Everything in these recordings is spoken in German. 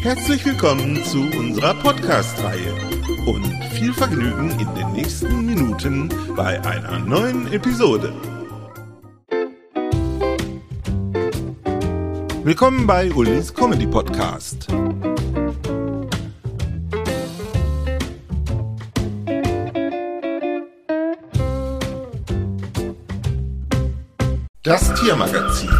Herzlich willkommen zu unserer Podcast-Reihe und viel Vergnügen in den nächsten Minuten bei einer neuen Episode. Willkommen bei Ulis Comedy Podcast. Das Tiermagazin.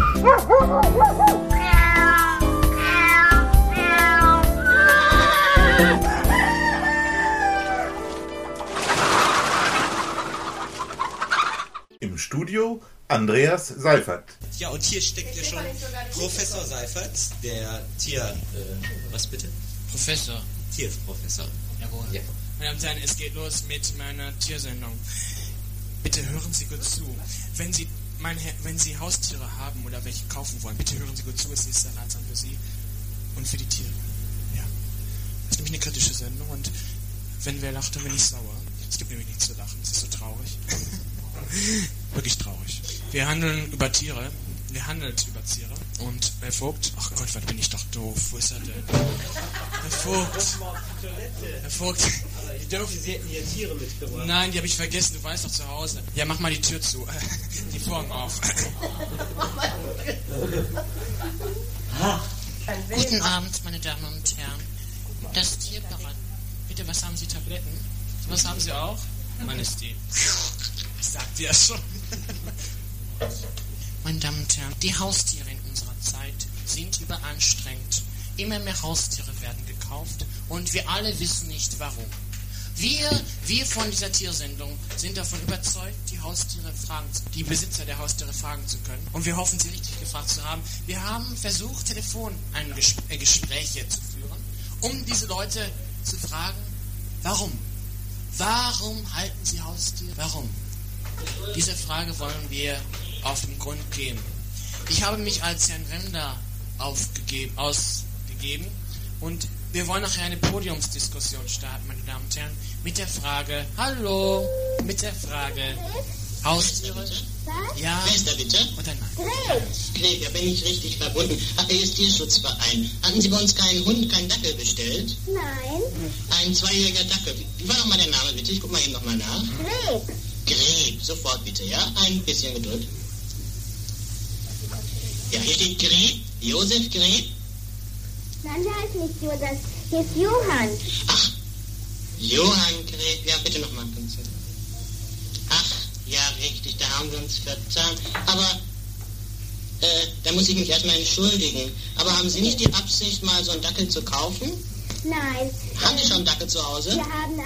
Andreas Seifert. Ja, und hier steckt ja schon Professor Seifert, der Tier... Äh, was bitte? Professor. Tierprofessor. Jawohl. Ja. Meine Damen und Herren, es geht los mit meiner Tiersendung. Bitte hören Sie gut zu. Wenn Sie, mein Herr, wenn Sie Haustiere haben oder welche kaufen wollen, bitte hören Sie gut zu. Es ist sehr ratsam für Sie und für die Tiere. Ja. Das ist nämlich eine kritische Sendung und wenn wer lacht, dann bin ich sauer. Es gibt nämlich nichts zu lachen. Es ist so traurig. Wirklich traurig. Wir handeln über Tiere. Wir handelt über Tiere. Und Herr Vogt, ach Gott, was bin ich doch doof. Wo ist er denn? Herr Vogt. Herr Vogt. Ich dachte, Sie hätten hier Tiere mitgebracht. Nein, die habe ich vergessen. Du weißt doch zu Hause. Ja, mach mal die Tür zu. Die Vorhang auf. Guten Abend, meine Damen und Herren. Das Tierparad. Bitte, was haben Sie? Tabletten? Was haben Sie auch? Wann ist die? Ich sagte ja schon. Meine Damen und Herren, die Haustiere in unserer Zeit sind überanstrengt. Immer mehr Haustiere werden gekauft und wir alle wissen nicht warum. Wir, wir von dieser Tiersendung sind davon überzeugt, die Haustiere fragen, die Besitzer der Haustiere fragen zu können. Und wir hoffen, sie richtig gefragt zu haben. Wir haben versucht, Telefon ein Ges äh, zu führen, um diese Leute zu fragen, warum? Warum halten sie Haustiere? Warum? Diese Frage wollen wir auf den Grund gehen. Ich habe mich als Herrn Render aufgegeben, ausgegeben und wir wollen nachher eine Podiumsdiskussion starten, meine Damen und Herren, mit der Frage, hallo, mit der Frage, Haustiere? Ja. Wer ist da bitte? Oder nein? Kneb, ja, bin ich richtig verbunden. Ach, er ist Tierschutzverein. Hatten Sie bei uns keinen Hund, keinen Dackel bestellt? Nein, Ein zweijähriger Dackel. Wie war nochmal der Name, bitte? Ich guck mal eben nochmal nach. Greb. Greb, sofort bitte, ja? Ein bisschen Geduld. Ja, hier steht Greb, Josef Greb. Nein, der heißt nicht Josef. Hier ist Johann. Ach, Johann Greb. Ja, bitte nochmal. Ach, ja, richtig, da haben wir uns vertan. Aber, äh, da muss ich mich erstmal entschuldigen. Aber haben Sie nicht die Absicht, mal so einen Dackel zu kaufen? Nein. Haben Sie schon einen Dackel zu Hause? Wir haben,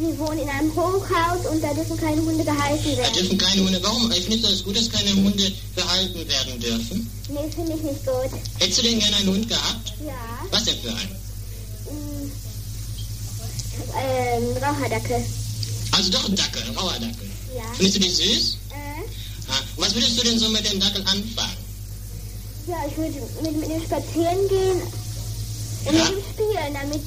wir wohnen in einem Hochhaus und da dürfen keine Hunde gehalten Da werden. dürfen keine Hunde. Warum? Ich finde es gut, dass keine Hunde gehalten werden dürfen. Nee, finde ich nicht gut. Hättest du denn gerne einen Hund gehabt? Ja. Was denn für einen? Mm, ähm, Raucherdackel. Also doch ein Dackel, ein rauer Dackel. Ja. Findest du die süß? Äh, Ah, was würdest du denn so mit dem Dackel anfangen? ja, ich würde mit, mit ihm spazieren gehen und Ja. mit ihm spielen, damit,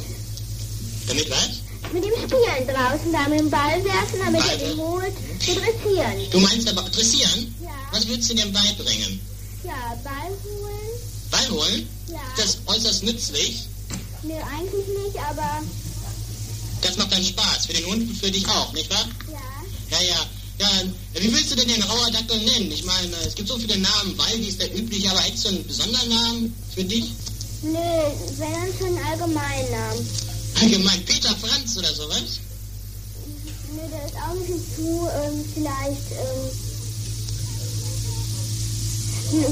Damit was? Mit ihm spielen draußen, da mit dem Ball werfen, damit Ball er den holt, zu dressieren. Du meinst aber dressieren? Ja. Was würdest du denn beibringen? Ja, Ball holen. Ball holen? Ja. Das ist äußerst nützlich. Nee, eigentlich nicht, aber Das macht dann Spaß. Für den Hund und für dich auch, nicht wahr? ja. Ja, ja. Ja, wie willst du denn den rauer Dackel nennen? Ich meine, es gibt so viele Namen. Waldi ist der übliche, aber hättest du einen besonderen Namen für dich? Nee, wenn dann schon einen allgemeinen Namen. Allgemein Peter Franz oder sowas? Nee, der ist auch ein bisschen zu, ähm, vielleicht, ähm,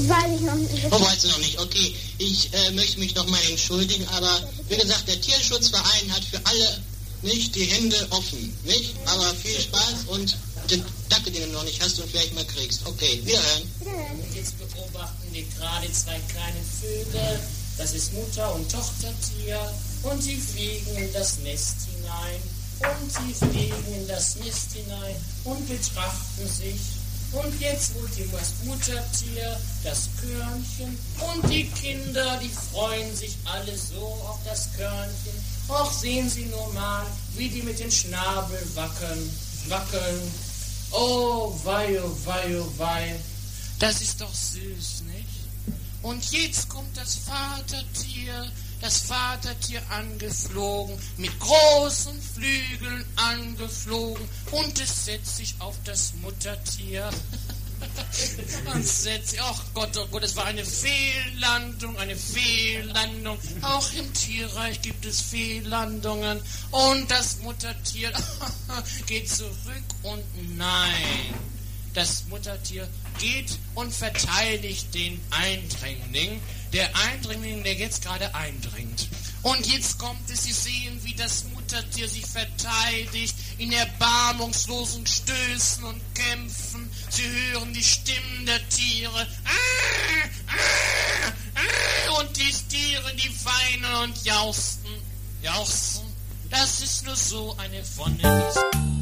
weiß ich noch nicht. Oh, weißt du noch nicht. Okay, ich äh, möchte mich noch mal entschuldigen, aber wie gesagt, der Tierschutzverein hat für alle nicht die Hände offen, nicht? Aber viel Spaß und den Dackel, den du noch nicht hast und vielleicht mal kriegst. Okay, wir hören. Jetzt beobachten wir gerade zwei kleine Vögel Das ist Mutter und Tochtertier und sie fliegen in das Nest hinein. Und sie fliegen in das Nest hinein und betrachten sich. Und jetzt holt die Muttertier das Körnchen und die Kinder, die freuen sich alle so auf das Körnchen. Och, sehen Sie nur mal, wie die mit den Schnabel wackeln, wackeln. Oh, wei, oh, wei, oh, wei. Das ist doch süß, nicht? Und jetzt kommt das Vatertier, das Vatertier angeflogen, mit großen Flügeln angeflogen und es setzt sich auf das Muttertier. und setzt sich, ach Gott, oh Gott, es war eine Fehllandung, eine Fehllandung. Auch im Tierreich gibt es Fehllandungen. Und das Muttertier geht zurück und nein. Das Muttertier geht und verteidigt den Eindringling der Eindringling, der jetzt gerade eindringt. Und jetzt kommt es, Sie sehen, wie das Muttertier sich verteidigt, in erbarmungslosen Stößen und Kämpfen. Sie hören die Stimmen der Tiere. Ah, ah, ah, und die Tiere, die weinen und jausten. Jausten. Das ist nur so eine Wonne.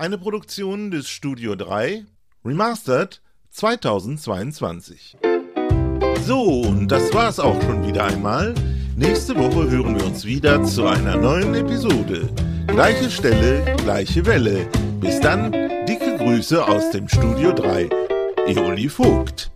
Eine Produktion des Studio 3, Remastered 2022. So, und das war's auch schon wieder einmal. Nächste Woche hören wir uns wieder zu einer neuen Episode. Gleiche Stelle, gleiche Welle. Bis dann, dicke Grüße aus dem Studio 3. Eoli Vogt.